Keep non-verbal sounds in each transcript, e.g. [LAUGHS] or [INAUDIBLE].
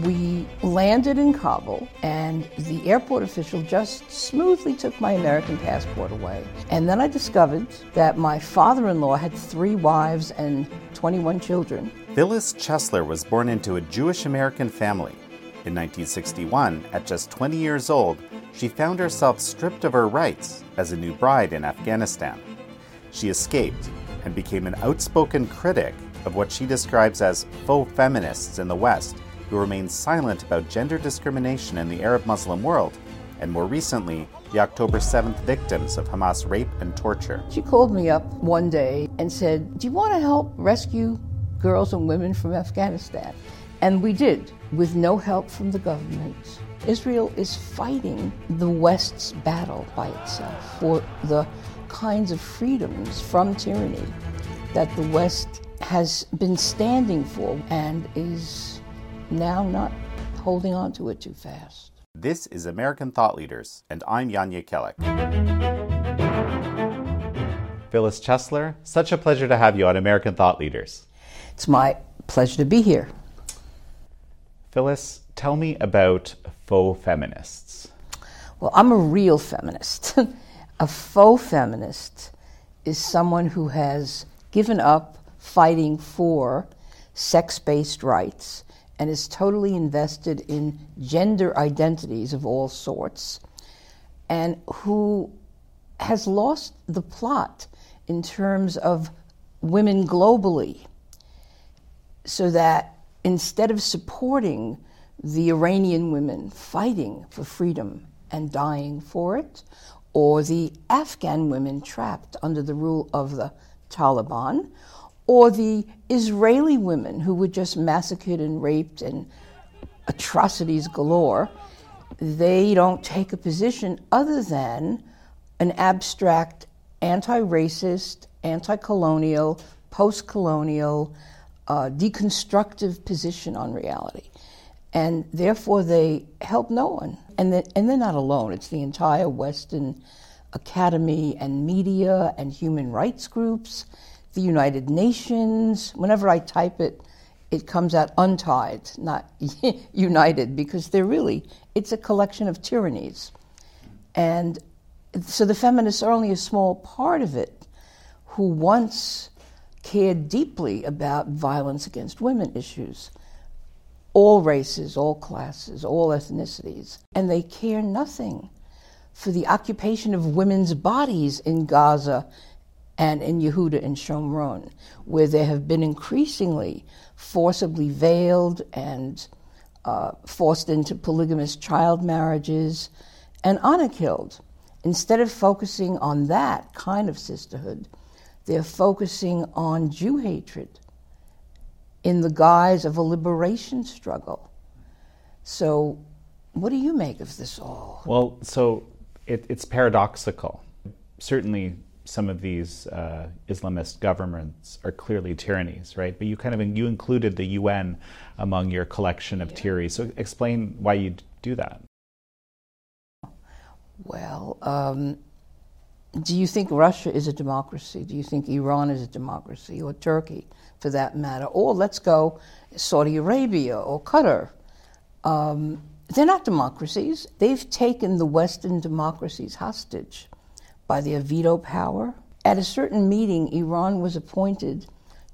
We landed in Kabul, and the airport official just smoothly took my American passport away. And then I discovered that my father in law had three wives and 21 children. Phyllis Chesler was born into a Jewish American family. In 1961, at just 20 years old, she found herself stripped of her rights as a new bride in Afghanistan. She escaped and became an outspoken critic of what she describes as faux feminists in the West who remain silent about gender discrimination in the Arab Muslim world, and more recently, the October 7th victims of Hamas rape and torture. She called me up one day and said, Do you want to help rescue girls and women from Afghanistan? And we did, with no help from the government. Israel is fighting the West's battle by itself for the kinds of freedoms from tyranny that the West has been standing for and is now not holding on to it too fast. This is American Thought Leaders, and I'm Jan Jekielek. Phyllis Chesler, such a pleasure to have you on American Thought Leaders. It's my pleasure to be here. Phyllis, tell me about faux feminists. Well, I'm a real feminist. [LAUGHS] a faux feminist is someone who has given up fighting for sex based rights and is totally invested in gender identities of all sorts, and who has lost the plot in terms of women globally, so that instead of supporting the Iranian women fighting for freedom and dying for it, or the Afghan women trapped under the rule of the Taliban, or the Israeli women who were just massacred and raped and atrocities galore, they don't take a position other than an abstract anti racist, anti colonial, post colonial, uh, deconstructive position on reality. And therefore, they help no one. And, they, and they're not alone, it's the entire Western academy and media and human rights groups the United Nations. Whenever I type it, it comes out untied, not [LAUGHS] united, because they're really, it's a collection of tyrannies. And so the feminists are only a small part of it who once cared deeply about violence against women issues. All races, all classes, all ethnicities. And they care nothing for the occupation of women's bodies in Gaza and in Yehuda and Shomron, where they have been increasingly forcibly veiled and uh, forced into polygamous child marriages and honor killed. Instead of focusing on that kind of sisterhood, they're focusing on Jew hatred in the guise of a liberation struggle. So, what do you make of this all? Well, so it, it's paradoxical. Certainly, some of these uh, Islamist governments are clearly tyrannies, right? But you kind of you included the UN among your collection of yeah. tyrannies. So explain why you do that. Well, um, do you think Russia is a democracy? Do you think Iran is a democracy, or Turkey, for that matter? Or let's go Saudi Arabia or Qatar. Um, they're not democracies. They've taken the Western democracies hostage by their veto power. At a certain meeting, Iran was appointed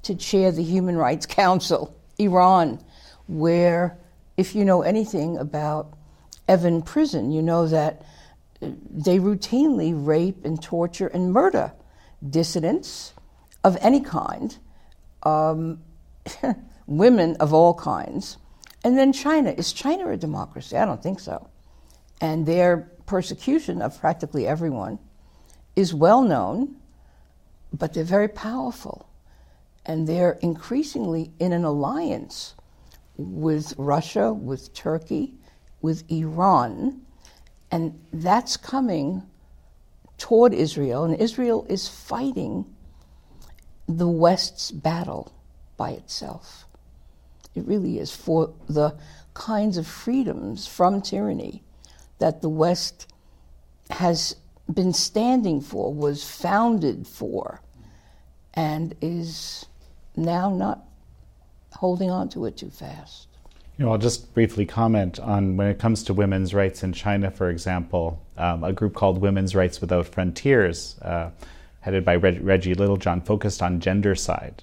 to chair the Human Rights Council. Iran, where, if you know anything about Evin prison, you know that they routinely rape and torture and murder dissidents of any kind, um, [LAUGHS] women of all kinds. And then China. Is China a democracy? I don't think so. And their persecution of practically everyone is well known, but they're very powerful. And they're increasingly in an alliance with Russia, with Turkey, with Iran. And that's coming toward Israel. And Israel is fighting the West's battle by itself. It really is for the kinds of freedoms from tyranny that the West has been standing for, was founded for, and is now not holding on to it too fast. You know, I'll just briefly comment on when it comes to women's rights in China, for example, um, a group called Women's Rights Without Frontiers, uh, headed by Reg- Reggie Littlejohn, focused on gendercide.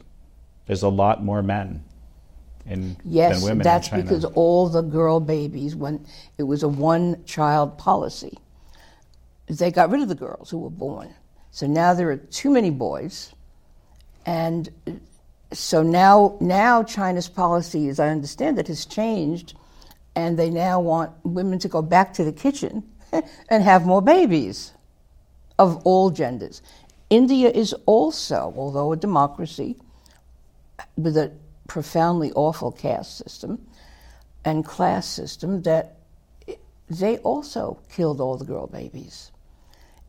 There's a lot more men in, yes, than women in China. Yes, that's because all the girl babies, when it was a one-child policy, they got rid of the girls who were born. So now there are too many boys, and so now now China's policy, as I understand it, has changed, and they now want women to go back to the kitchen [LAUGHS] and have more babies of all genders. India is also, although a democracy, with a profoundly awful caste system and class system, that they also killed all the girl babies.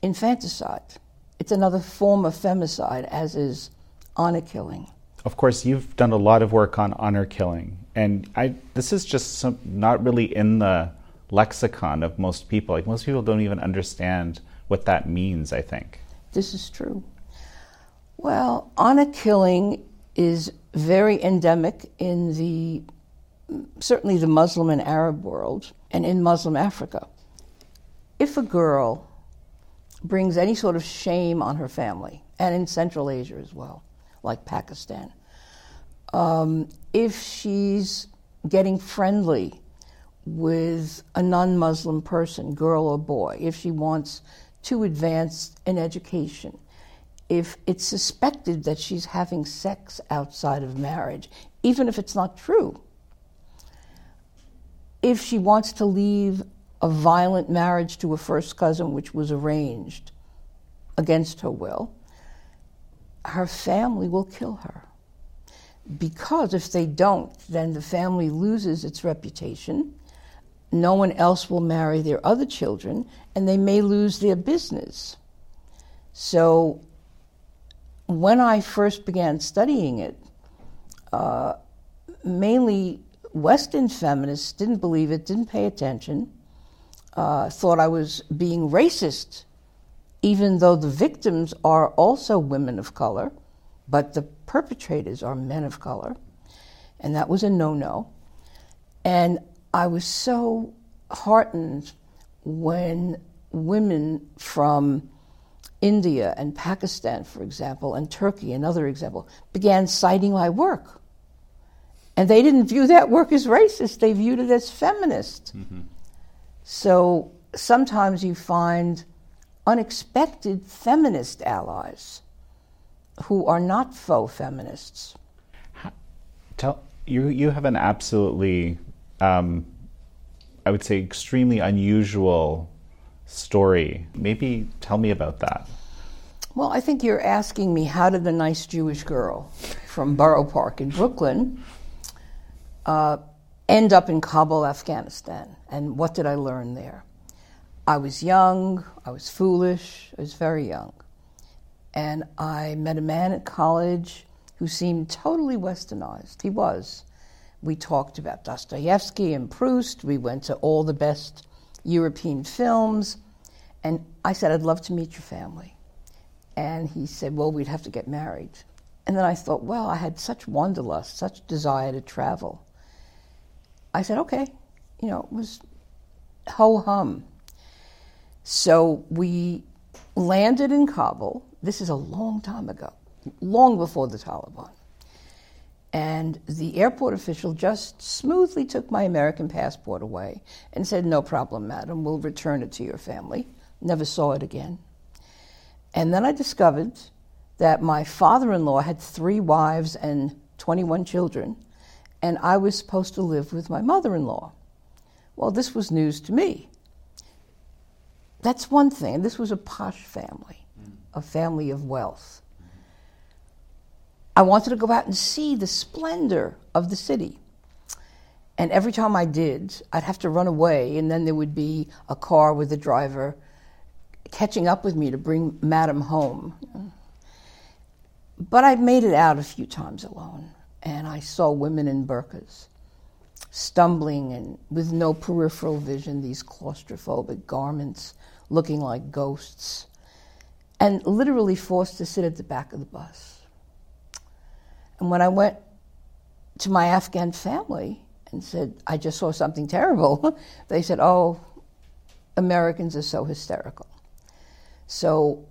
Infanticide. It's another form of femicide, as is honor killing. Of course, you've done a lot of work on honor killing, and I, this is just some, not really in the lexicon of most people. Like most people don't even understand what that means. I think this is true. Well, honor killing is very endemic in the certainly the Muslim and Arab world, and in Muslim Africa. If a girl brings any sort of shame on her family, and in Central Asia as well, like Pakistan, um, if she's getting friendly with a non Muslim person, girl or boy, if she wants to advance in education, if it's suspected that she's having sex outside of marriage, even if it's not true, if she wants to leave a violent marriage to a first cousin, which was arranged against her will, her family will kill her. Because if they don't, then the family loses its reputation. No one else will marry their other children, and they may lose their business. So when I first began studying it, uh, mainly Western feminists didn't believe it, didn't pay attention, uh, thought I was being racist, even though the victims are also women of color, but the perpetrators are men of color. And that was a no no. And I was so heartened when women from India and Pakistan, for example, and Turkey, another example, began citing my work. And they didn't view that work as racist, they viewed it as feminist. Mm-hmm. So sometimes you find unexpected feminist allies who are not faux feminists. Tell, you, you have an absolutely, um, I would say, extremely unusual story. Maybe tell me about that. Well, I think you're asking me how did a nice Jewish girl from Borough Park in Brooklyn uh, end up in Kabul, Afghanistan, and what did I learn there? I was young, I was foolish, I was very young. And I met a man at college who seemed totally westernized. He was. We talked about Dostoevsky and Proust, we went to all the best European films. And I said, I'd love to meet your family. And he said, Well, we'd have to get married. And then I thought, Well, I had such wanderlust, such desire to travel. I said, Okay. You know, it was ho hum. So we landed in Kabul. This is a long time ago, long before the Taliban. And the airport official just smoothly took my American passport away and said, No problem, madam, we'll return it to your family. Never saw it again. And then I discovered that my father in law had three wives and 21 children, and I was supposed to live with my mother in law. Well, this was news to me. That's one thing. This was a posh family, a family of wealth. I wanted to go out and see the splendor of the city. And every time I did, I'd have to run away, and then there would be a car with a driver catching up with me to bring Madam home. But I made it out a few times alone, and I saw women in burqas stumbling and with no peripheral vision, these claustrophobic garments looking like ghosts, and literally forced to sit at the back of the bus. And when I went to my Afghan family and said, I just saw something terrible. [LAUGHS] they said, Oh, Americans are so hysterical. So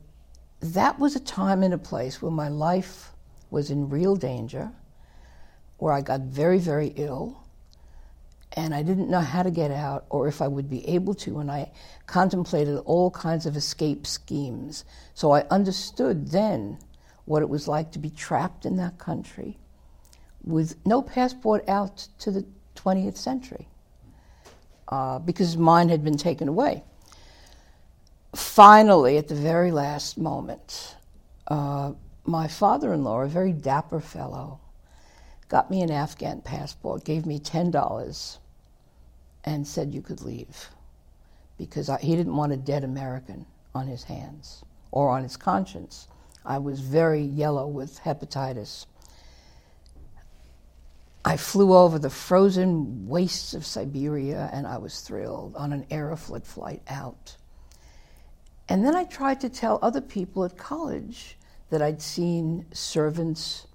that was a time and a place where my life was in real danger, where I got very, very ill, and I didn't know how to get out or if I would be able to, and I contemplated all kinds of escape schemes. So I understood then what it was like to be trapped in that country with no passport out to the 20th century uh, because mine had been taken away. Finally, at the very last moment, uh, my father in law, a very dapper fellow, got me an Afghan passport, gave me $10, and said you could leave because I, he didn't want a dead American on his hands or on his conscience. I was very yellow with hepatitis. I flew over the frozen wastes of Siberia and I was thrilled on an Aeroflot flight out. And then I tried to tell other people at college that I'd seen servants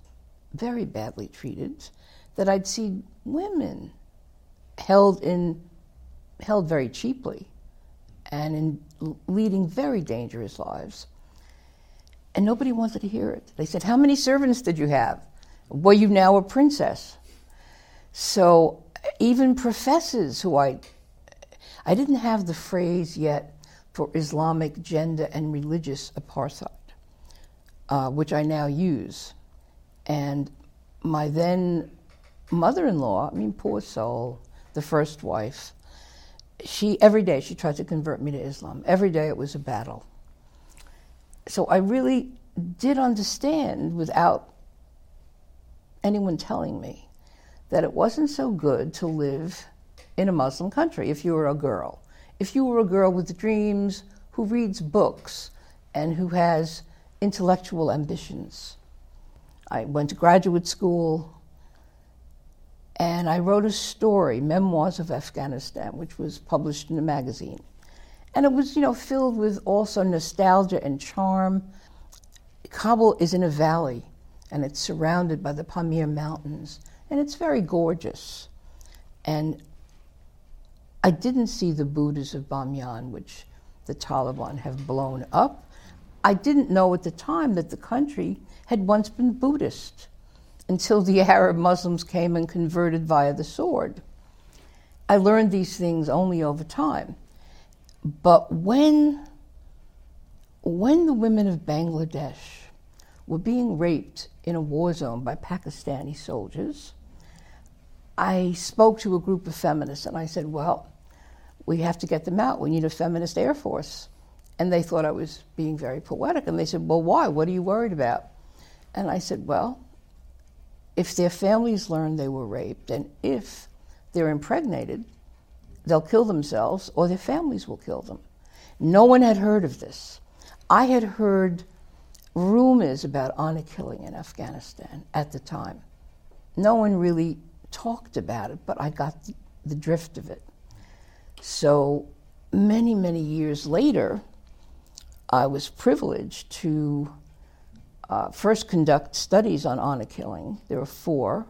very badly treated, that I'd seen women held in held very cheaply and in leading very dangerous lives. And nobody wanted to hear it. They said, How many servants did you have? Were you now a princess? So even professors who I, I didn't have the phrase yet for Islamic gender and religious apartheid, uh, which I now use. And my then mother in law, I mean, poor soul, the first wife, she every day she tried to convert me to Islam. Every day it was a battle. So I really did understand without anyone telling me that it wasn't so good to live in a Muslim country if you were a girl. If you were a girl with dreams, who reads books, and who has intellectual ambitions. I went to graduate school and I wrote a story, Memoirs of Afghanistan, which was published in a magazine. And it was, you know, filled with also nostalgia and charm. Kabul is in a valley and it's surrounded by the Pamir Mountains and it's very gorgeous. And I didn't see the Buddhas of Bamyan, which the Taliban have blown up. I didn't know at the time that the country had once been Buddhist until the [LAUGHS] Arab Muslims came and converted via the sword. I learned these things only over time. But when, when the women of Bangladesh were being raped in a war zone by Pakistani soldiers, I spoke to a group of feminists and I said, Well, we have to get them out. We need a feminist air force. And they thought I was being very poetic. And they said, Well, why? What are you worried about? And I said, Well, if their families learn they were raped and if they're impregnated, they'll kill themselves or their families will kill them. No one had heard of this. I had heard rumors about honor killing in Afghanistan at the time. No one really talked about it, but I got the, drift of it. So many, many years later, I was privileged to uh, first conduct studies on honor killing. There were four.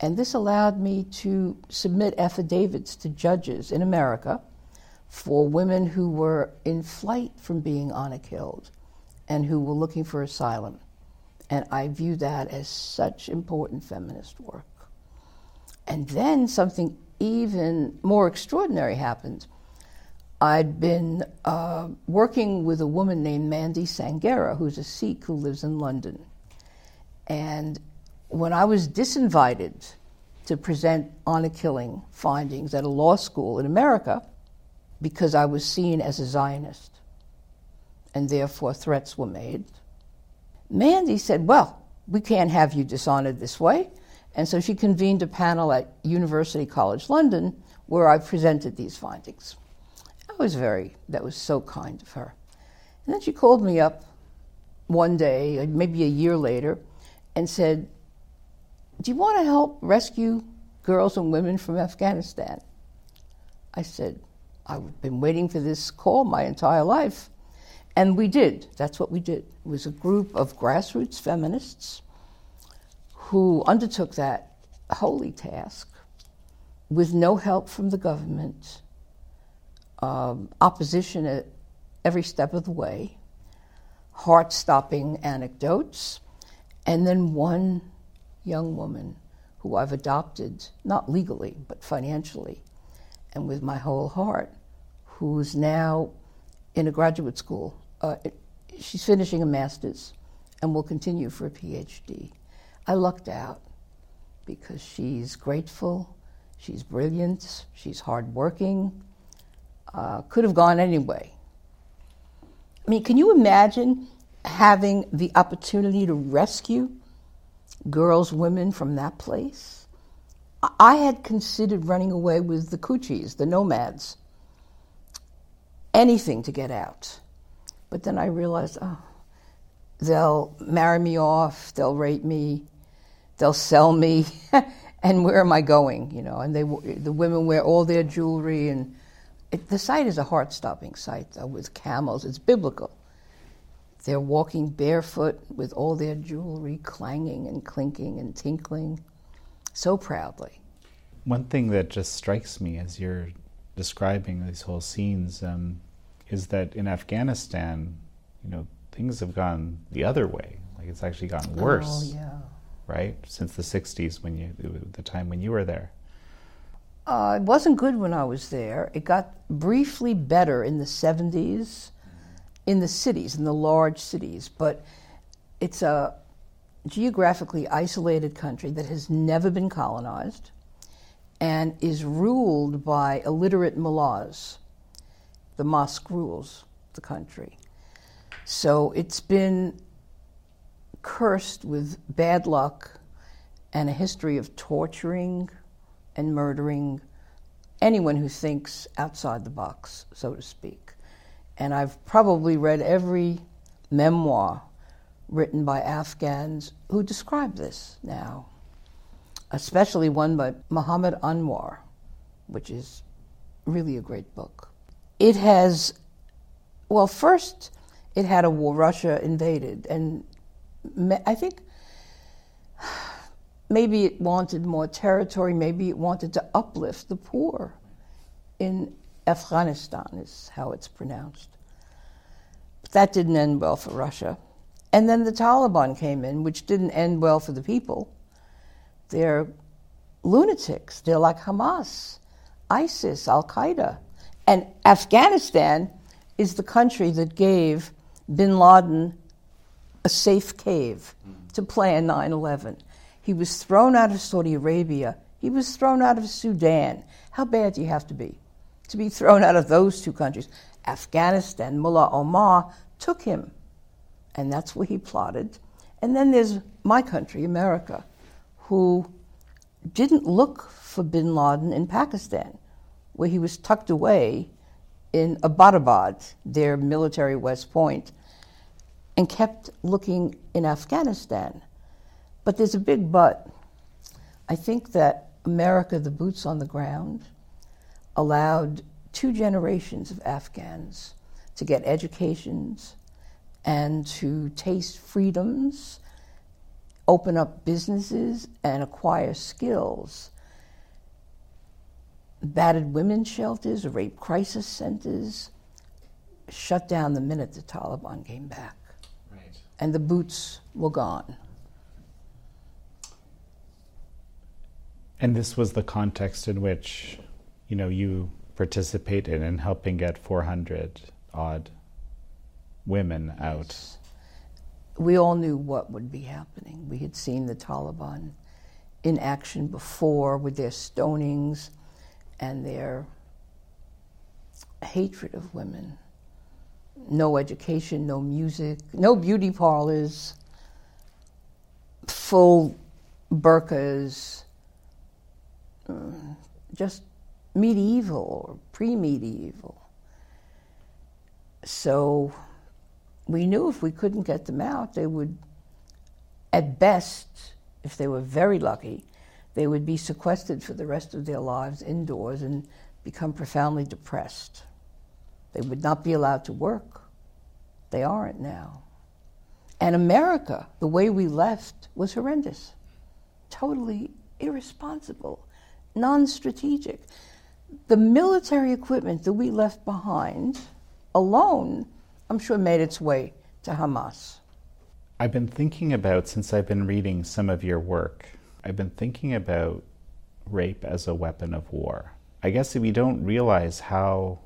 And this allowed me to submit affidavits to judges in America for women who were in flight from being honor killed and who were looking for asylum. And I view that as such important feminist work. And then something even more extraordinary happened. I'd been uh, working with a woman named Mandy Sanghera, who's a Sikh who lives in London. And when I was disinvited to present honor killing findings at a law school in America, because I was seen as a Zionist, and therefore threats were made, Mandy said, Well, we can't have you dishonored this way. And so she convened a panel at University College London where I presented these findings. I was very, that was so kind of her. And then she called me up one day, uh, maybe a year later, and said, Do you want to help rescue girls and women from Afghanistan? I said, I've been waiting for this call my entire life. And we did. That's what we did. It was a group of grassroots feminists who undertook that holy task. with no help from the government, um, opposition at every step of the way, heart stopping anecdotes, and then one young woman who I've adopted, not legally, but financially, and with my whole heart, who's now in a graduate school. Uh, she's finishing a master's and will continue for a PhD. I lucked out because she's grateful, she's brilliant, she's hardworking, uh, could have gone anyway. I mean, can you imagine having the opportunity to rescue girls, women from that place? I had considered running away with the Kuchis, the nomads, anything to get out. But then I realized, oh, they'll marry me off, they'll rape me, they'll sell me, [LAUGHS] and where am I going? You know, and they the women wear all their jewelry, and it, the sight is a heart-stopping sight though, with camels. It's biblical. They're walking barefoot with all their jewelry clanging and clinking and tinkling, so proudly. One thing that just strikes me as you're describing these whole scenes um, is that in Afghanistan, you know, things have gone the other way. Like it's actually gotten worse. Oh, yeah. Right? Since the 60s, when you, the time when you were there. Uh, it wasn't good when I was there. It got briefly better in the 70s in the cities, in the large cities, but it's a geographically isolated country that has never been colonized and is ruled by illiterate mullahs. The mosque rules the country. So it's been cursed with bad luck and a history of torturing and murdering anyone who thinks outside the box, so to speak. And I've probably read every memoir written by Afghans who describe this now, especially one by Muhammad Anwar, which is really a great book. It has, well, first, it had a war. Russia invaded, and I think maybe it wanted more territory. Maybe it wanted to uplift the poor in Afghanistan, is how it's pronounced. But that didn't end well for Russia. And then the Taliban came in, which didn't end well for the people. They're lunatics. They're like Hamas, ISIS, Al Qaeda. And Afghanistan is the country that gave bin Laden a safe cave to plan 9 11. He was thrown out of Saudi Arabia. He was thrown out of Sudan. How bad do you have to be to be thrown out of those two countries? Afghanistan, Mullah Omar took him, and that's where he plotted. And then there's my country, America, who didn't look for bin Laden in Pakistan, where he was tucked away in Abbottabad, their military West Point, and kept looking in Afghanistan. But there's a big but. I think that America, the boots on the ground, allowed two generations of Afghans to get educations and to taste freedoms, open up businesses, and acquire skills. Battered women's shelters, rape crisis centers, shut down the minute the Taliban came back. Right. And the boots were gone. And this was the context in which, you know, you participated in helping get 400 odd women out. Yes. We all knew what would be happening. We had seen the Taliban in action before with their stonings and their hatred of women. No education, no music, no beauty parlors, full burqas, Uh, just medieval or pre medieval. So we knew if we couldn't get them out, they would, at best, if they were very lucky, they would be sequestered for the rest of their lives indoors and become profoundly depressed. They would not be allowed to work. They aren't now. And America, the way we left, was horrendous, totally irresponsible non strategic. The military equipment that we left behind alone, I'm sure, made its way to Hamas. I've been thinking about, since I've been reading some of your work, I've been thinking about rape as a weapon of war. I guess if we don't realize how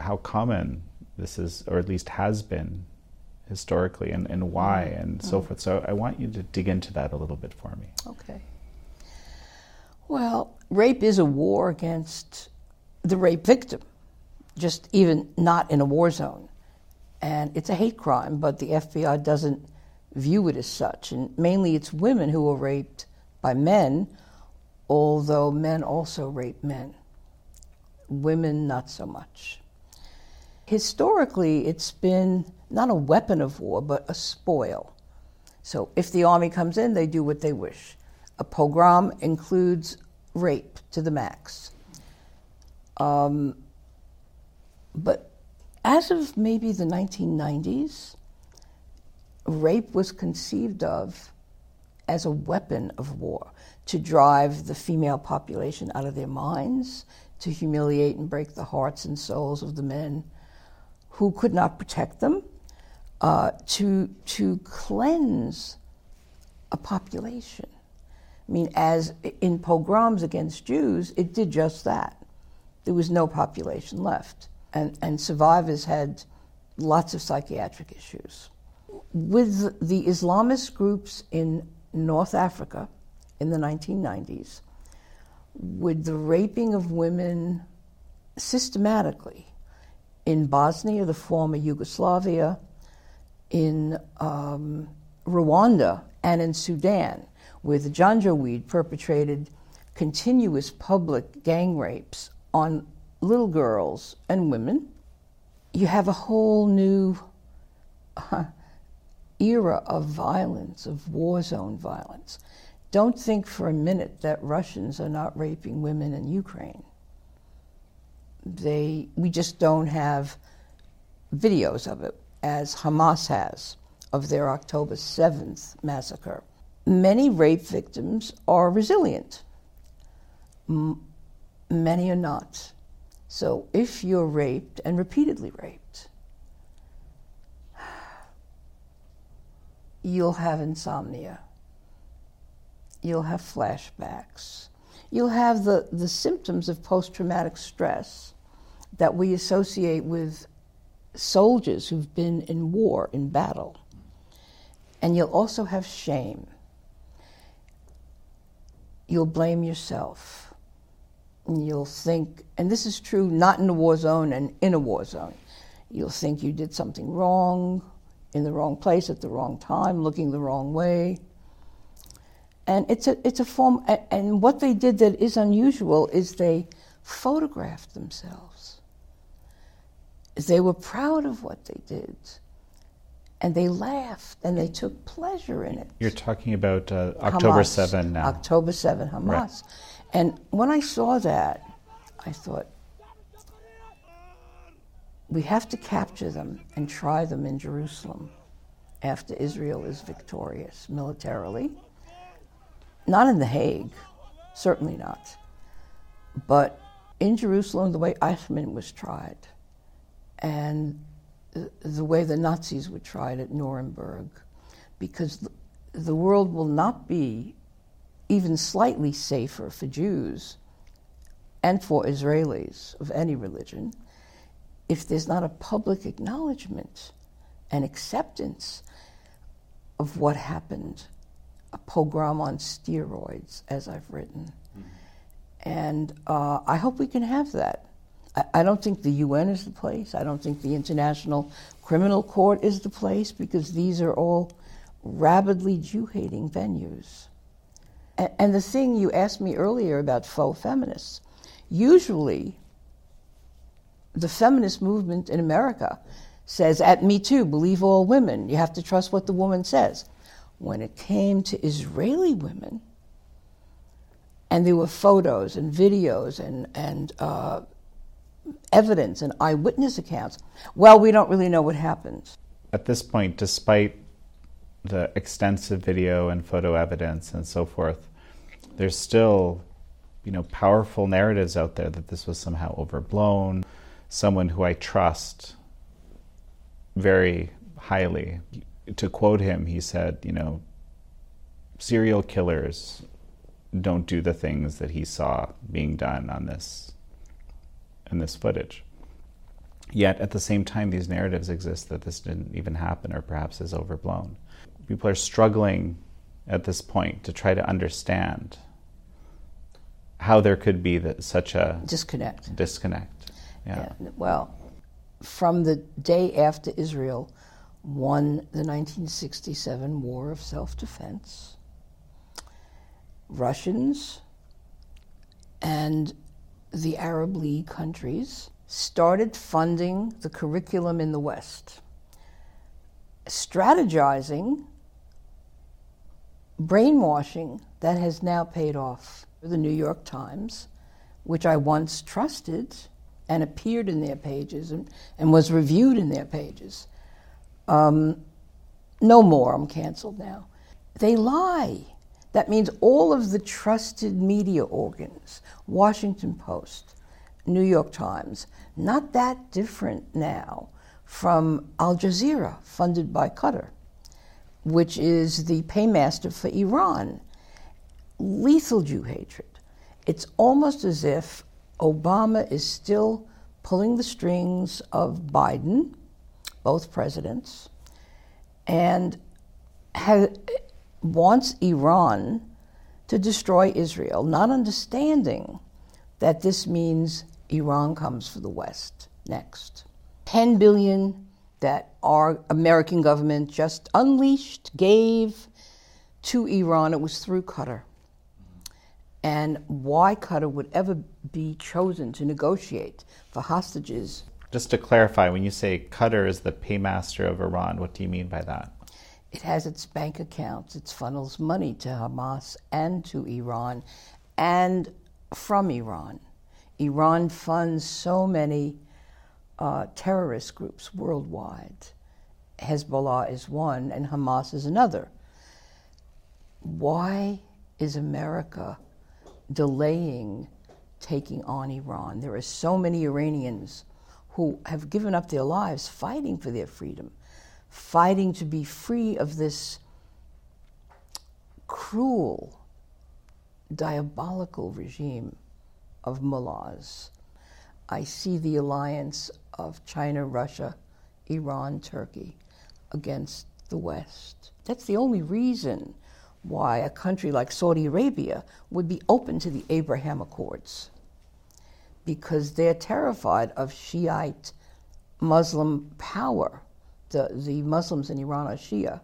how common this is, or at least has been historically, and, and why, mm. and mm. so forth. So I want you to dig into that a little bit for me. Okay. Well, rape is a war against the rape victim, just even not in a war zone. And it's a hate crime, but the FBI doesn't view it as such. And mainly it's women who are raped by men, although men also rape men. Women, not so much. Historically, it's been not a weapon of war, but a spoil. So if the army comes in, they do what they wish. A pogrom includes rape to the max. Um, but as of maybe the 1990s, rape was conceived of as a weapon of war to drive the female population out of their minds, to humiliate and break the hearts and souls of the men who could not protect them, uh, to, to cleanse a population. I mean, as in pogroms against Jews, it did just that. There was no population left, and, and survivors had lots of psychiatric issues. With the Islamist groups in North Africa in the 1990s, with the raping of women systematically, in Bosnia, the former Yugoslavia, in um, Rwanda, and in Sudan, the Janjaweed perpetrated continuous public gang rapes on little girls and women. You have a whole new uh, era of violence, of war zone violence. Don't think for a minute that Russians are not raping women in Ukraine they we just don't have videos of it as Hamas has of their October 7th massacre. Many rape victims are resilient. M- many are not. So if you're raped and repeatedly raped, [SIGHS] you'll have insomnia. You'll have flashbacks. You'll have the, the symptoms of post traumatic stress that we associate with soldiers who've been in war, in battle. And you'll also have shame. You'll blame yourself. And you'll think, and this is true not in a war zone and in a war zone. You'll think you did something wrong, in the wrong place at the wrong time, looking the wrong way. And it's a, it's a form, and what they did that is unusual is they photographed themselves they were proud of what they did. And they laughed and they took pleasure in it. You're talking about uh, October Hamas, 7 now. October 7, Hamas. Right. And when I saw that, I thought, we have to capture them and try them in Jerusalem after Israel is victorious militarily. Not in The Hague, certainly not. But in Jerusalem, the way Eichmann was tried and the way the Nazis were tried at Nuremberg, because the world will not be even slightly safer for Jews and for Israelis of any religion if there's not a public acknowledgement and acceptance of what happened, a pogrom on steroids, as I've written. Mm-hmm. And uh, I hope we can have that. I don't think the UN is the place. I don't think the International Criminal Court is the place because these are all rabidly Jew hating venues. And, and, the thing you asked me earlier about faux feminists usually, the feminist movement in America says, at Me Too, believe all women. You have to trust what the woman says. When it came to Israeli women, and there were photos and videos and, and uh, evidence and eyewitness accounts, well, we don't really know what happened. At this point, despite the extensive video and photo evidence and so forth, There's still, you know, powerful narratives out there that this was somehow overblown. Someone who I trust very highly. To quote him, he said, you know, serial killers don't do the things that he saw being done on this in this footage. Yet at the same time, these narratives exist that this didn't even happen or perhaps is overblown. People are struggling at this point to try to understand how there could be that, such a disconnect. Disconnect. Yeah. yeah. Well, from the day after Israel won the 1967 War of Self Defense, Russians and the Arab League countries started funding the curriculum in the West, strategizing brainwashing that has now paid off. The New York Times, which I once trusted and appeared in their pages and, and was reviewed in their pages, um, no more, I'm canceled now. They lie. That means all of the trusted media organs, Washington Post, New York Times, not that different now from Al Jazeera, funded by Qatar, which is the paymaster for Iran. Lethal Jew hatred. It's almost as if Obama is still pulling the strings of Biden, both presidents, and has, wants Iran to destroy Israel, not understanding that this means Iran comes for the West next. 10 billion that our American government just unleashed, gave to Iran, it was through Qatar. And why Qatar would ever be chosen to negotiate for hostages. Just to clarify, when you say Qatar is the paymaster of Iran, what do you mean by that? It has its bank accounts, it funnels money to Hamas and to Iran and from Iran. Iran funds so many uh, terrorist groups worldwide. Hezbollah is one, and Hamas is another. Why is America delaying taking on Iran? There are so many Iranians who have given up their lives fighting for their freedom, fighting to be free of this cruel, diabolical regime of mullahs. I see the alliance of China, Russia, Iran, Turkey against the West. That's the only reason why a country like Saudi Arabia would be open to the Abraham Accords because they're terrified of Shiite Muslim power. The, the Muslims in Iran are Shia,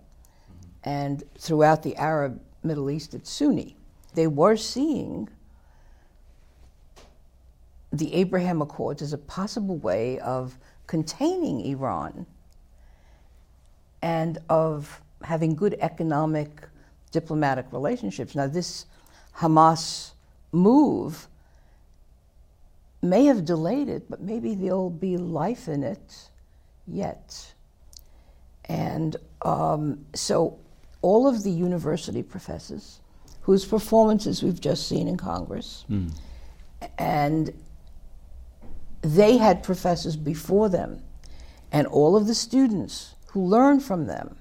and throughout the Arab Middle East, it's Sunni. They were seeing the Abraham Accords as a possible way of containing Iran and of having good economic diplomatic relationships. Now, this Hamas move may have delayed it, but maybe there'll be life in it yet. And um, so, all of the university professors whose performances we've just seen in Congress, mm. and they had professors before them, and all of the students who learned from them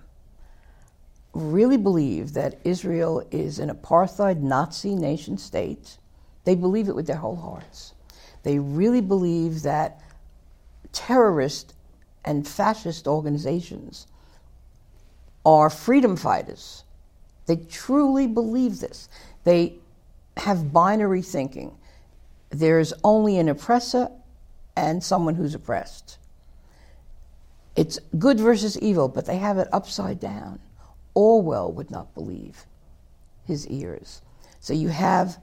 really believe that Israel is an apartheid Nazi nation state. They believe it with their whole hearts. They really believe that terrorist and fascist organizations are freedom fighters. They truly believe this. They have binary thinking. There's only an oppressor and someone who's oppressed. It's good versus evil, but they have it upside down. Orwell would not believe his ears. So you have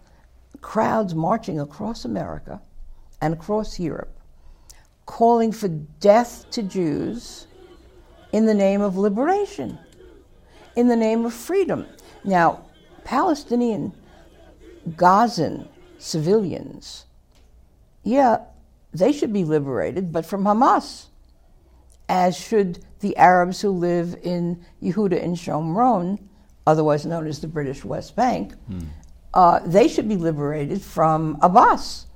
crowds marching across America and across Europe calling for death to Jews in the name of liberation, in the name of freedom. Now, Palestinian Gazan civilians, yeah, they should be liberated, but from Hamas, as should the Arabs who live in Yehuda and Shomron, otherwise known as the British West Bank, mm. uh, they should be liberated from Abbas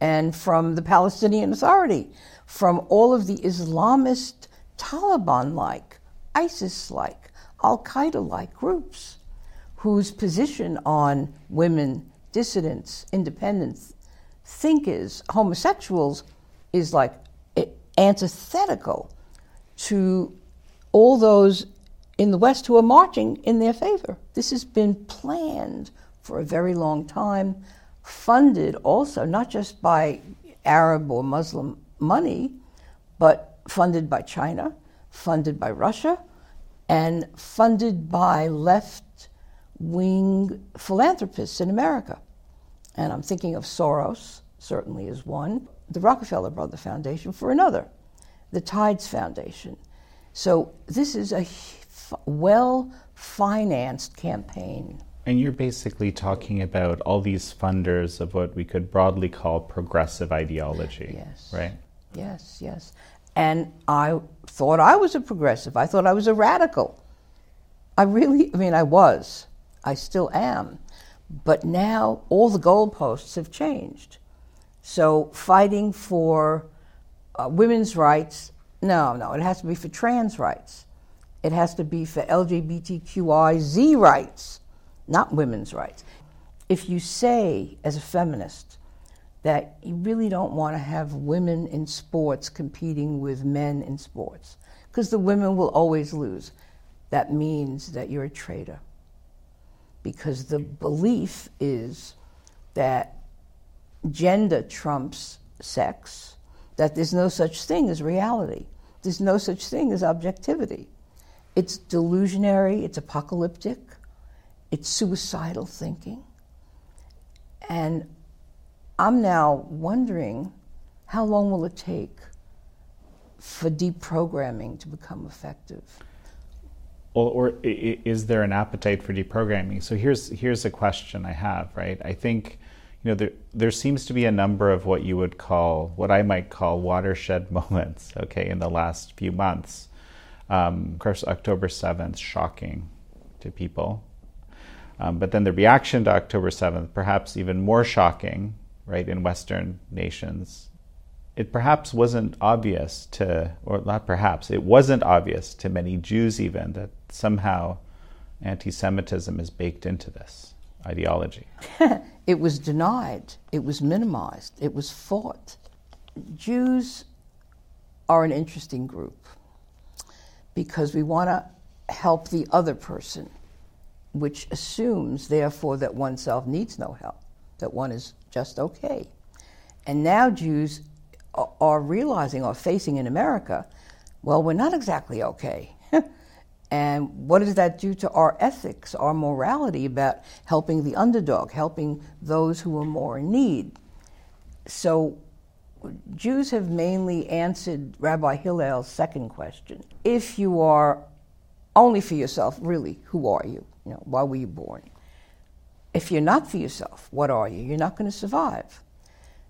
and from the Palestinian Authority, from all of the Islamist, Taliban like, ISIS like, Al Qaeda like groups whose position on women, dissidents, independents, thinkers, homosexuals is like antithetical to all those in the West who are marching in their favor. This has been planned for a very long time, funded also not just by Arab or Muslim money, but funded by China, funded by Russia, and funded by left wing philanthropists in America. And I'm thinking of Soros, certainly as one, the Rockefeller Brother Foundation for another, the Tides Foundation. So this is a well financed campaign. And you're basically talking about all these funders of what we could broadly call progressive ideology. Yes. Right? Yes, yes. And I thought I was a progressive. I thought I was a radical. I really, I mean, I was. I still am. But now all the goalposts have changed. So fighting for uh, women's rights, no, no, it has to be for trans rights. It has to be for LGBTQIZ rights, not women's rights. If you say, as a feminist, that you really don't want to have women in sports competing with men in sports, because the women will always lose, that means that you're a traitor. Because the belief is that gender trumps sex, that there's no such thing as reality, there's no such thing as objectivity. It's delusionary, it's apocalyptic, it's suicidal thinking. And I'm now wondering how long will it take for deprogramming to become effective? Or, or is there an appetite for deprogramming? So here's here's a question I have, right? I think you know, there, there seems to be a number of what you would call, what I might call watershed [LAUGHS] moments, okay, in the last few months. Um, of course, October 7th, shocking to people. Um, but then the reaction to October 7th, perhaps even more shocking, right, in Western nations. It perhaps wasn't obvious to, or not perhaps, it wasn't obvious to many Jews even that somehow anti Semitism is baked into this ideology. [LAUGHS] it was denied, it was minimized, it was fought. Jews are an interesting group because we want to help the other person, which assumes, therefore, that oneself needs no help, that one is just okay. And now Jews are realizing or facing in America, well, we're not exactly okay. [LAUGHS] And what does that do to our ethics, our morality about helping the underdog, helping those who are more in need? So, Jews have mainly answered Rabbi Hillel's second question. If you are only for yourself, really, who are you? You know, why were you born? If you're not for yourself, what are you? You're not going to survive.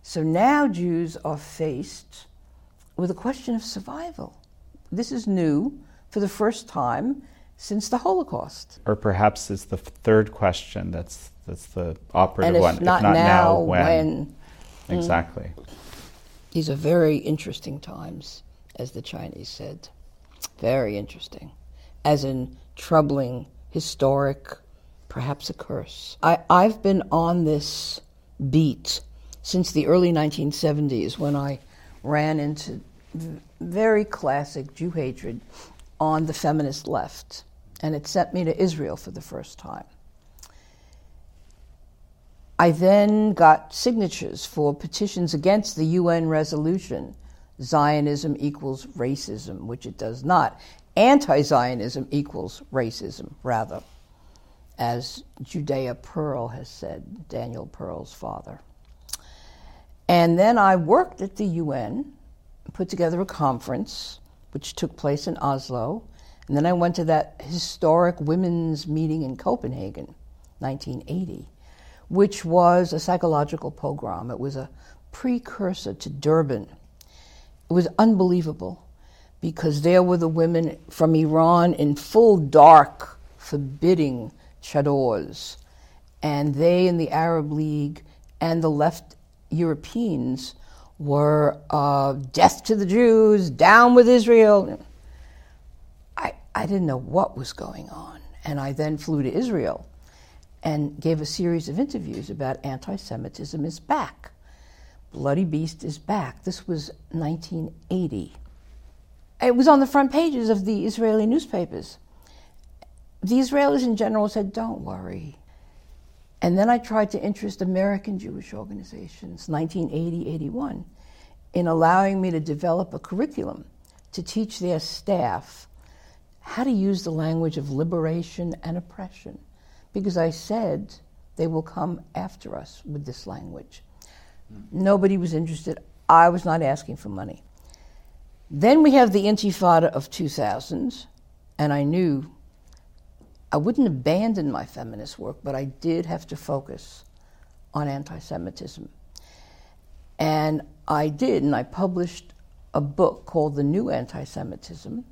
So now Jews are faced with a question of survival. This is new for the first time since the Holocaust. Or perhaps it's the third question that's that's the operative one. Not if not now, now, when? when? Exactly. Mm. These are very interesting times, as the Chinese said. Very interesting. As in troubling, historic, perhaps a curse. I, I've been on this beat since the early 1970s when I ran into very classic Jew hatred on the feminist left, and it sent me to Israel for the first time. I then got signatures for petitions against the UN resolution Zionism equals racism, which it does not. Anti Zionism equals racism, rather, as Judea Pearl has said, Daniel Pearl's father. And then I worked at the UN, put together a conference which took place in Oslo. And then I went to that historic women's meeting in Copenhagen, 1980, which was a psychological pogrom. It was a precursor to Durban. It was unbelievable because there were the women from Iran in full dark, forbidding chadors And they and the Arab League and the left Europeans were uh, death to the Jews, down with Israel. I, I didn't know what was going on. And I then flew to Israel and gave a series of interviews about anti Semitism is back. Bloody Beast is back. This was 1980. It was on the front pages of the Israeli newspapers. The Israelis in general said, Don't worry. And then I tried to interest American Jewish organizations, 1980 81, in allowing me to develop a curriculum to teach their staff how to use the language of liberation and oppression. Because I said they will come after us with this language. Nobody was interested. I was not asking for money. Then we have the Intifada of 2000s, and I knew I wouldn't abandon my feminist work, but I did have to focus on anti Semitism. And I did, and I published a book called The New Anti Semitism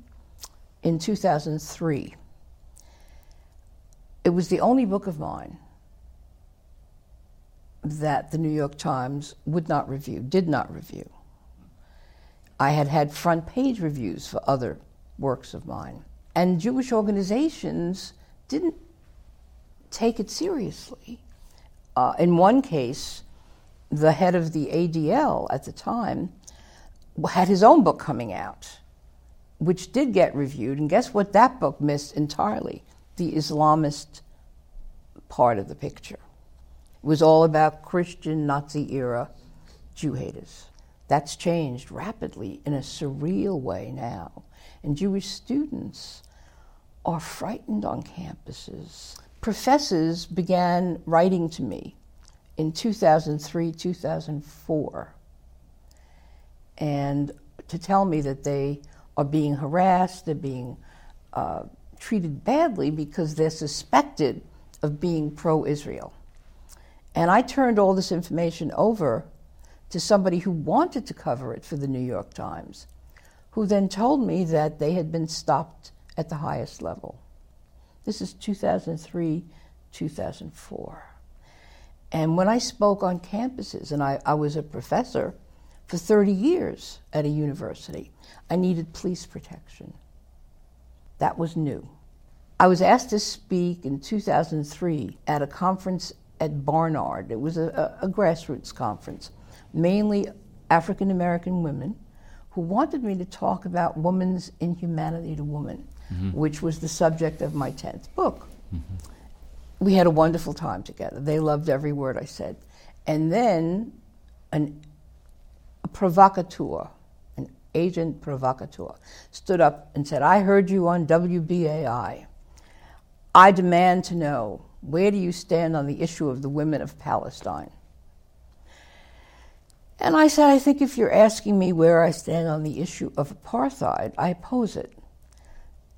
in 2003. It was the only book of mine that the New York Times would not review, did not review. I had had front page reviews for other works of mine. And Jewish organizations didn't take it seriously. Uh, in one case, the head of the ADL at the time had his own book coming out, which did get reviewed. And guess what that book missed entirely? The Islamist part of the picture. It was all about Christian Nazi era Jew haters. That's changed rapidly in a surreal way now. And Jewish students are frightened on campuses. Professors began writing to me in 2003, 2004, and to tell me that they are being harassed, they're being uh, treated badly because they're suspected of being pro Israel. And I turned all this information over to somebody who wanted to cover it for the New York Times, who then told me that they had been stopped at the highest level. This is 2003, 2004. And when I spoke on campuses, and I, I was a professor for 30 years at a university, I needed police protection. That was new. I was asked to speak in 2003 at a conference at Barnard. It was a, a, a grassroots conference, mainly African American women who wanted me to talk about woman's inhumanity to woman mm-hmm. which was the subject of my 10th book. Mm-hmm. We had a wonderful time together. They loved every word I said. And then an, a provocateur, an agent provocateur, stood up and said, I heard you on WBAI. I demand to know where do you stand on the issue of the women of Palestine? And I said, I think if you're asking me where I stand on the issue of apartheid, I oppose it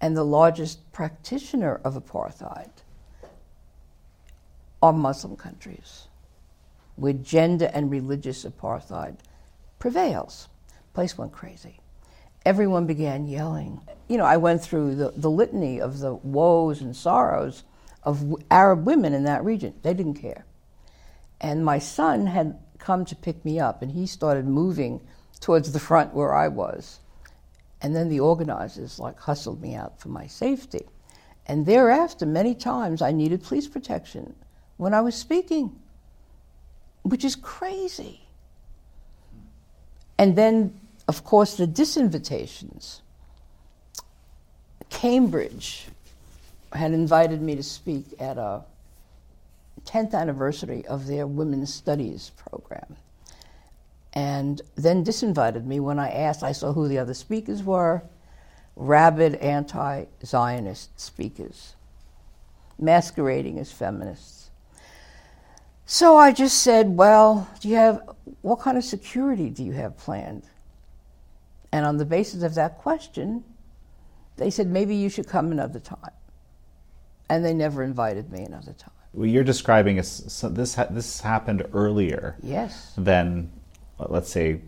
and the largest practitioner of apartheid are Muslim countries, where gender and religious apartheid prevails. Place went crazy. Everyone began yelling. You know, I went through the, the litany of the woes and sorrows of Arab women in that region. They didn't care. And my son had come to pick me up, and he started moving towards the front where I was. And then the organizers like hustled me out for my safety. And thereafter, many times I needed police protection when I was speaking, which is crazy. And then, of course, the disinvitations. Cambridge had invited me to speak at a 10th anniversary of their women's studies program and then disinvited me when I asked. I saw who the other speakers were rabid anti Zionist speakers, masquerading as feminists. So I just said, Well, do you have, what kind of security do you have planned? And on the basis of that question, they said, Maybe you should come another time. And they never invited me another time. Well, you're describing a, so this ha- this happened earlier. Yes. Than Uh, let's say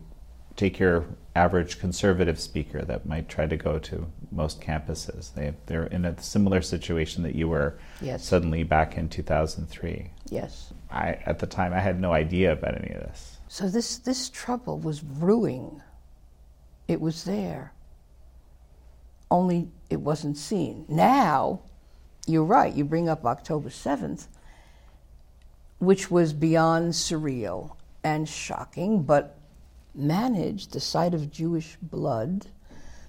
take your average conservative speaker that might try to go to most campuses. They, they're in a similar situation that you were Yes. suddenly back in 2003. Yes. I, at the time, I had no idea about any of this. So this, this trouble was brewing. It was there. Only it wasn't seen. Now, you're right, you bring up October 7th, which was beyond surreal and shocking, but managed the sight of Jewish blood,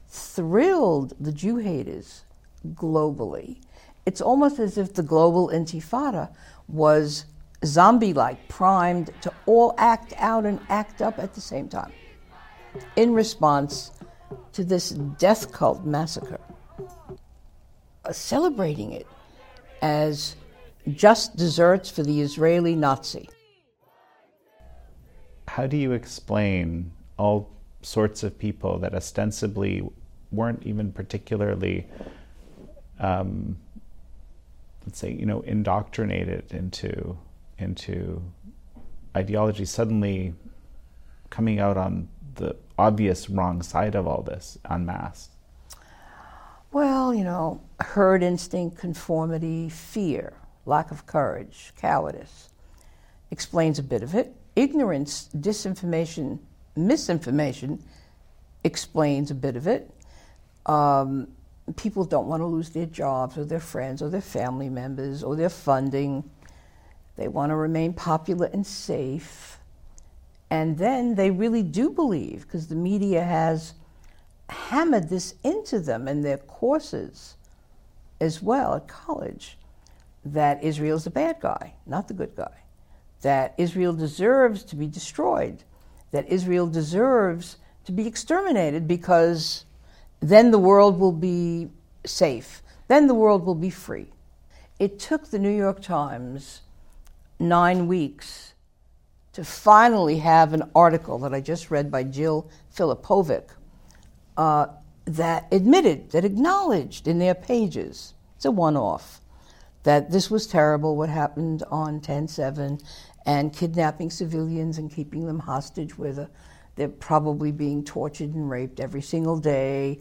thrilled the Jew haters globally. It's almost as if the global intifada was zombie like, primed to all act out and act up at the same time in response to this death cult massacre, uh, celebrating it as just desserts for the Israeli Nazi. How do you explain all sorts of people that ostensibly weren't even particularly, um, let's say, you know, indoctrinated into into ideology suddenly coming out on the obvious wrong side of all this en masse? Well, you know, herd instinct, conformity, fear, lack of courage, cowardice explains a bit of it. Ignorance, disinformation, misinformation explains a bit of it. Um, people don't want to lose their jobs or their friends or their family members or their funding. They want to remain popular and safe. And then they really do believe, because the media has hammered this into them in their courses as well at college, that Israel's the bad guy, not the good guy. That Israel deserves to be destroyed, that Israel deserves to be exterminated because then the world will be safe, then the world will be free. It took the New York Times nine weeks to finally have an article that I just read by Jill Filipovic uh, that admitted, that acknowledged in their pages, it's a one off, that this was terrible what happened on 10 7 and kidnapping civilians and keeping them hostage where the, uh, they're probably being tortured and raped every single day,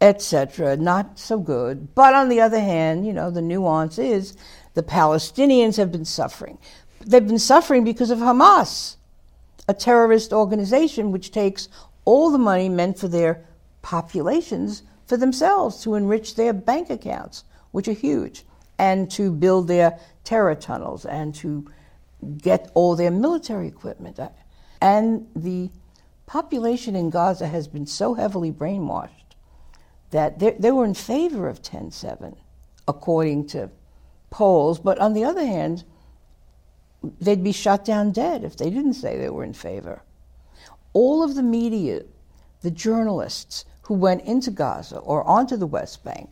etc. Not so good. But on the other hand, you know, the nuance is the Palestinians have been suffering. They've been suffering because of Hamas, a terrorist organization which takes all the money meant for their populations for themselves to enrich their bank accounts, which are huge, and to build their terror tunnels and to get all their military equipment. And the population in Gaza has been so heavily brainwashed that they, were in favor of 10 7, according to polls. But on the other hand, they'd be shot down dead if they didn't say they were in favor. All of the media, the journalists who went into Gaza or onto the West Bank,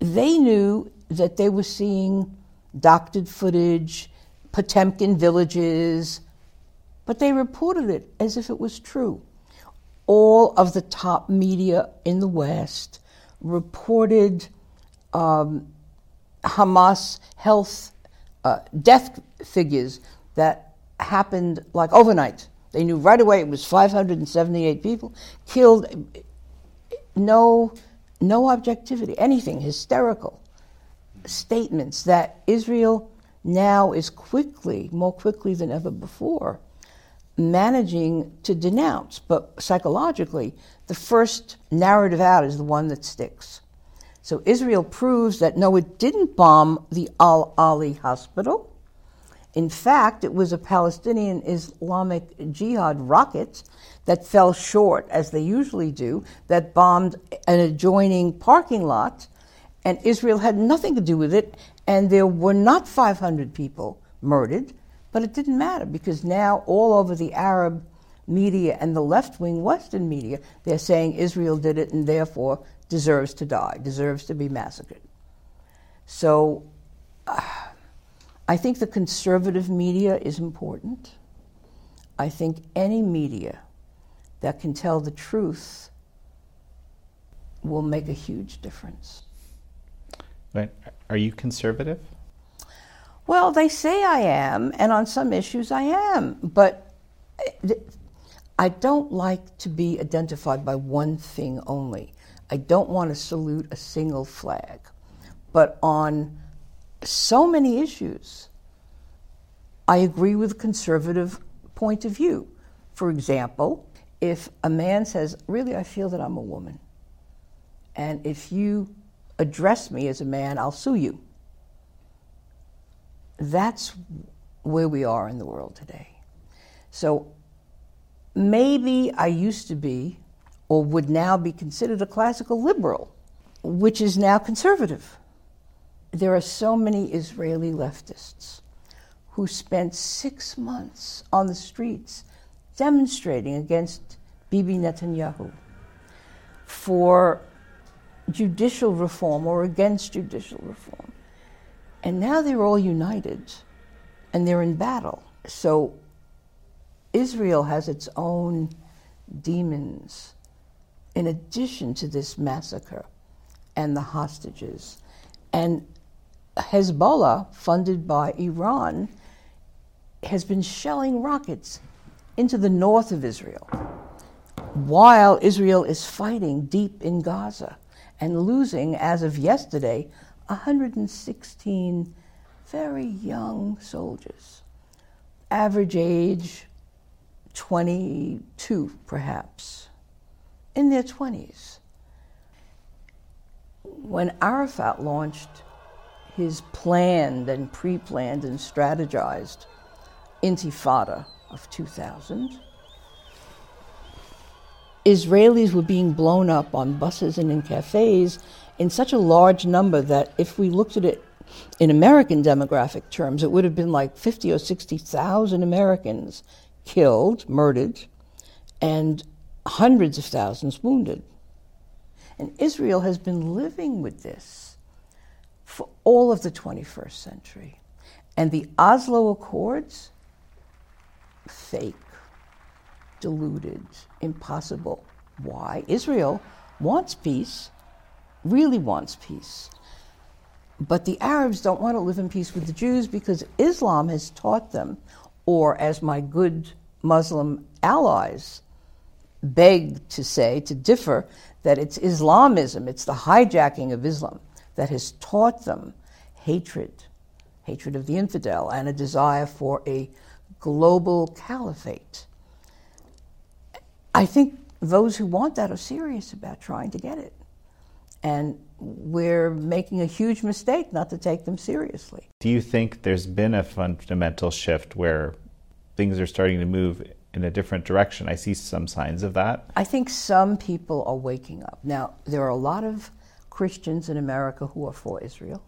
they knew that they were seeing doctored footage, Potemkin villages, but they reported it as if it was true. All of the top media in the West reported um, Hamas health uh, death figures that happened like overnight. They knew right away it was 578 people killed. No, no objectivity, anything hysterical statements that Israel now is quickly, more quickly than ever before, managing to denounce. But psychologically, the first narrative out is the one that sticks. So Israel proves that no, it didn't bomb the Al Ahli hospital. In fact, it was a Palestinian Islamic Jihad rocket that fell short, as they usually do, that bombed an adjoining parking lot, and Israel had nothing to do with it, and there were not 500 people murdered, but it didn't matter because now all over the Arab media and the left wing Western media, they're saying Israel did it and therefore deserves to die, deserves to be massacred. So uh, I think the conservative media is important. I think any media that can tell the truth will make a huge difference. But are you conservative? Well, they say I am, and on some issues I am, but I don't like to be identified by one thing only. I don't want to salute a single flag. But on so many issues, I agree with conservative point of view. For example, if a man says, Really, I feel that I'm a woman, and if you address me as a man, I'll sue you. That's where we are in the world today. So maybe I used to be, or would now be considered a classical liberal, which is now conservative. There are so many Israeli leftists who spent six months on the streets demonstrating against Bibi Netanyahu for judicial reform or against judicial reform. And now they're all united and they're in battle. So Israel has its own demons in addition to this massacre and the hostages. And Hezbollah, funded by Iran, has been shelling rockets into the north of Israel while Israel is fighting deep in Gaza and losing, as of yesterday, 116 very young soldiers. Average age 22, perhaps, in their 20s. When Arafat launched his planned and pre planned and strategized intifada of 2000, Israelis were being blown up on buses and in cafes in such a large number that if we looked at it in American demographic terms, it would have been like 50 or 60,000 Americans killed, murdered, and hundreds of thousands wounded. And Israel has been living with this for all of the 21st century. And the Oslo Accords, fake, deluded, impossible. Why? Israel wants peace, really wants peace. But the Arabs don't want to live in peace with the Jews because Islam has taught them, or as my good Muslim allies beg to say, to differ, that it's Islamism, it's the hijacking of Islam that has taught them hatred, hatred of the infidel, and a desire for a global caliphate. I think those who want that are serious about trying to get it. And we're making a huge mistake not to take them seriously. Do you think there's been a fundamental shift where things are starting to move in a different direction? I see some signs of that. I think some people are waking up. Now, there are a lot of Christians in America who are for Israel.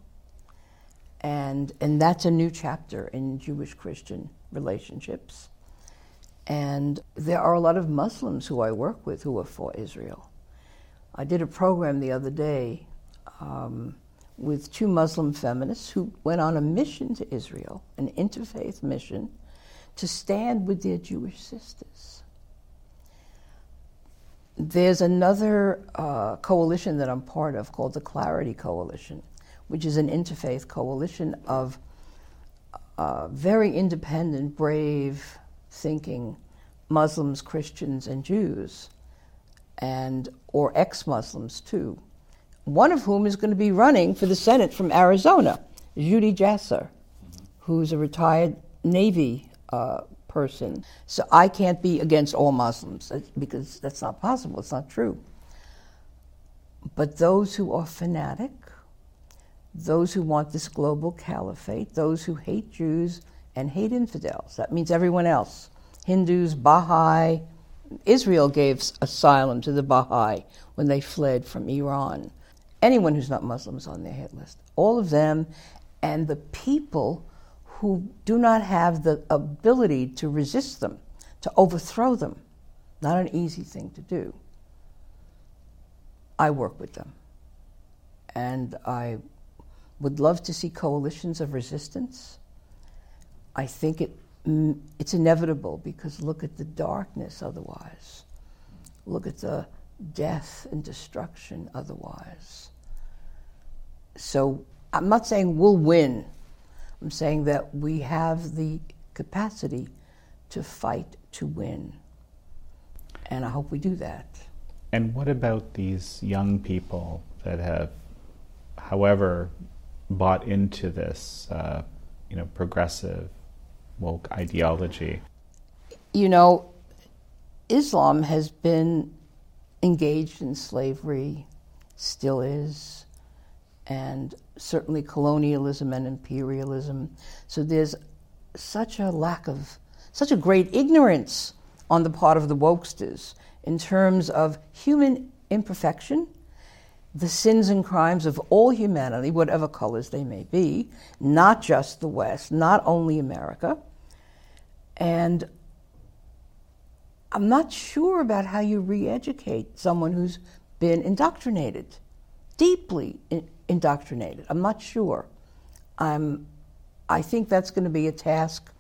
And, and that's a new chapter in Jewish Christian relationships. And there are a lot of Muslims who I work with who are for Israel. I did a program the other day um, with two Muslim feminists who went on a mission to Israel, an interfaith mission, to stand with their Jewish sisters. There's another uh, coalition that I'm part of called the Clarity Coalition, which is an interfaith coalition of uh, very independent, brave, thinking Muslims, Christians, and Jews, and or ex-Muslims too. One of whom is going to be running for the Senate from Arizona, Zuhdi Jasser, who's a retired Navy uh, person. So I can't be against all Muslims because that's not possible. It's not true. But those who are fanatic, those who want this global caliphate, those who hate Jews and hate infidels, that means everyone else Hindus, Baha'i. Israel gave asylum to the Baha'i when they fled from Iran. Anyone who's not Muslim is on their hit list. All of them and the people who do not have the ability to resist them, to overthrow them. Not an easy thing to do. I work with them. And I would love to see coalitions of resistance. I think it Mm, it's inevitable because look at the darkness otherwise. Look at the death and destruction otherwise. So I'm not saying we'll win. I'm saying that we have the capacity to fight to win. And I hope we do that. And what about these young people that have, however, bought into this, uh, you know, progressive woke ideology? You know, Islam has been engaged in slavery, still is, and certainly colonialism and imperialism. So there's such a lack of, such a great ignorance on the part of the wokesters in terms of human imperfection, the sins and crimes of all humanity, whatever colors they may be, not just the West, not only America. And I'm not sure about how you re educate someone who's been indoctrinated, deeply in- indoctrinated. I'm not sure. I'm, I think that's going to be a task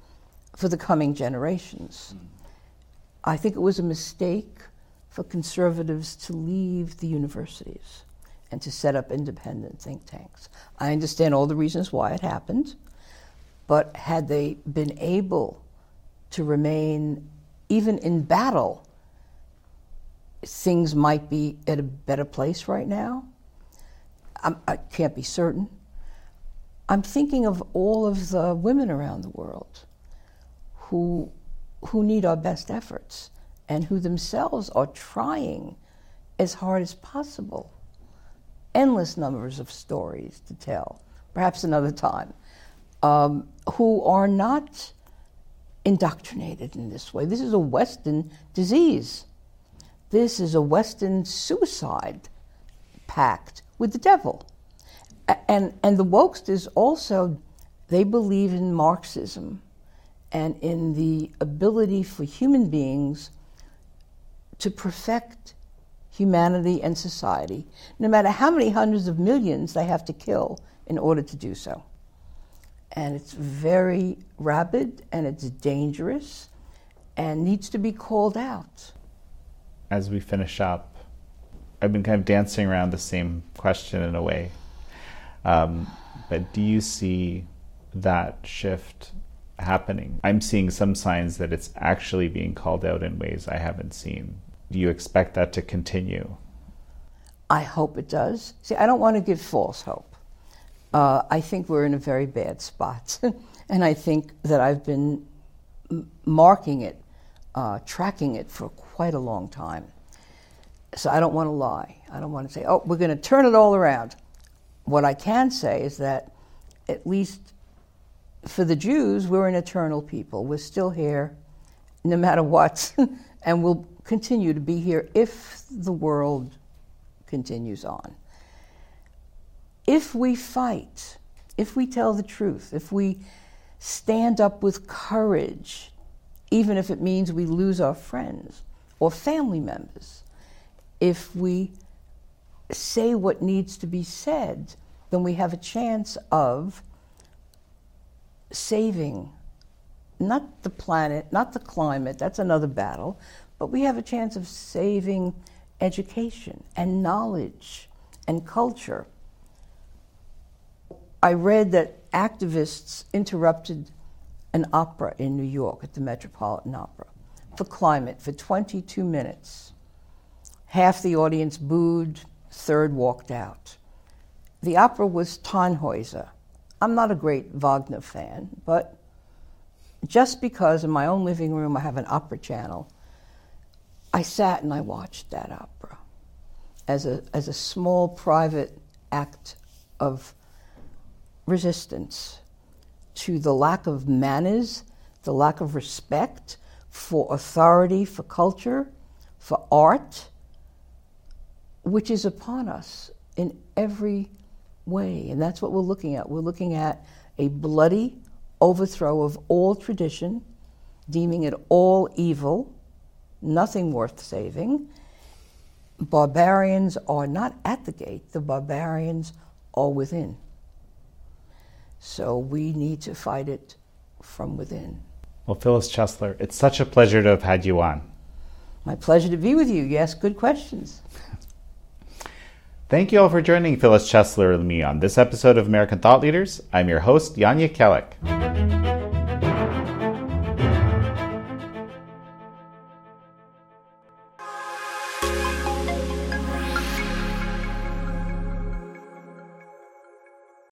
for the coming generations. I think it was a mistake for conservatives to leave the universities and to set up independent think tanks. I understand all the reasons why it happened, but had they been able to remain even in battle, things might be at a better place right now. I'm, I can not be certain. I'm thinking of all of the women around the world who, who need our best efforts and who themselves are trying as hard as possible. Endless numbers of stories to tell, perhaps another time, um, who are not indoctrinated in this way. This is a Western disease. This is a Western suicide pact with the devil. And, and the wokesters also, they believe in Marxism and in the ability for human beings to perfect humanity and society, no matter how many hundreds of millions they have to kill in order to do so and it's very rabid and it's dangerous and needs to be called out. As we finish up, I've been kind of dancing around the same question in a way. Um, but do you see that shift happening? I'm seeing some signs that it's actually being called out in ways I haven't seen. Do you expect that to continue? I hope it does. See, I don't want to give false hope uh, I think we're in a very bad spot. [LAUGHS] and I think that I've been m- marking it, uh, tracking it for quite a long time. So I don't want to lie. I don't want to say, oh, we're going to turn it all around. What I can say is that, at least for the Jews, we're an eternal people. We're still here no matter what, [LAUGHS] and we'll continue to be here if the world continues on. If we fight, if we tell the truth, if we stand up with courage, even if it means we lose our friends or family members, if we say what needs to be said, then we have a chance of saving not the planet, not the climate, that's another battle, but we have a chance of saving education and knowledge and culture I read that activists interrupted an opera in New York at the Metropolitan Opera for climate for 22 minutes. Half the audience booed, third walked out. The opera was Tannhäuser. I'm not a great Wagner fan, but just because in my own living room I have an opera channel, I sat and I watched that opera as a, as a small private act of resistance to the lack of manners, the lack of respect for authority, for culture, for art, which is upon us in every way. And that's what we're looking at. We're looking at a bloody overthrow of all tradition, deeming it all evil, nothing worth saving. Barbarians are not at the gate, the barbarians are within. So we need to fight it from within. Well, Phyllis Chesler, it's such a pleasure to have had you on. My pleasure to be with you. You ask good questions. Thank you all for joining Phyllis Chesler and me on this episode of American Thought Leaders. I'm your host, Jan Jekielek.